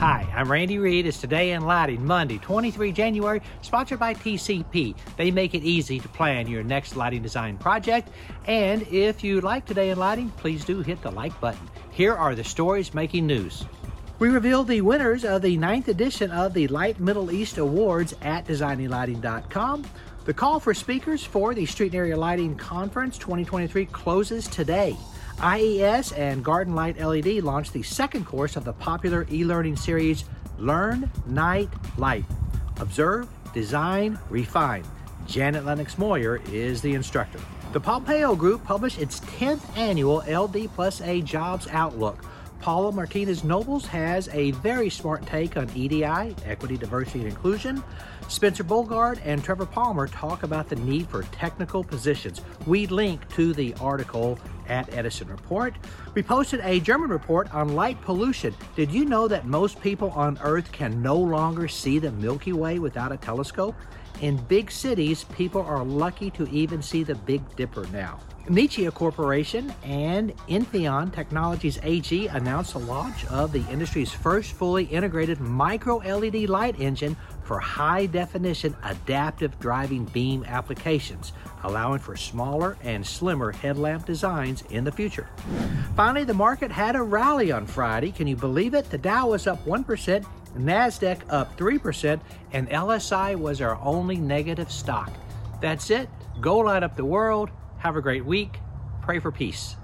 Hi, I'm Randy Reid. It's Today in Lighting, Monday, 23 January, sponsored by TCP. They make it easy to plan your next lighting design project. And if you like Today in Lighting, please do hit the like button. Here are the stories making news. We revealed the winners of the ninth edition of the Light Middle East Awards at designinglighting.com. The call for speakers for the Street and Area Lighting Conference 2023 closes today. IES and Garden Light LED launched the second course of the popular e-learning series Learn Night Light. Observe, design, refine. Janet Lennox Moyer is the instructor. The Pompeo Group published its 10th annual LD plus A Jobs Outlook. Paula Martinez Nobles has a very smart take on EDI, equity, diversity, and inclusion. Spencer Bogard and Trevor Palmer talk about the need for technical positions. We link to the article at Edison Report. We posted a German report on light pollution. Did you know that most people on Earth can no longer see the Milky Way without a telescope? In big cities, people are lucky to even see the Big Dipper now. Nichia Corporation and Infineon Technologies AG announced the launch of the industry's first fully integrated micro LED light engine for high definition adaptive driving beam applications, allowing for smaller and slimmer headlamp designs in the future. Finally, the market had a rally on Friday. Can you believe it? The Dow was up 1%, NASDAQ up 3%, and LSI was our only negative stock. That's it. Go light up the world. Have a great week. Pray for peace.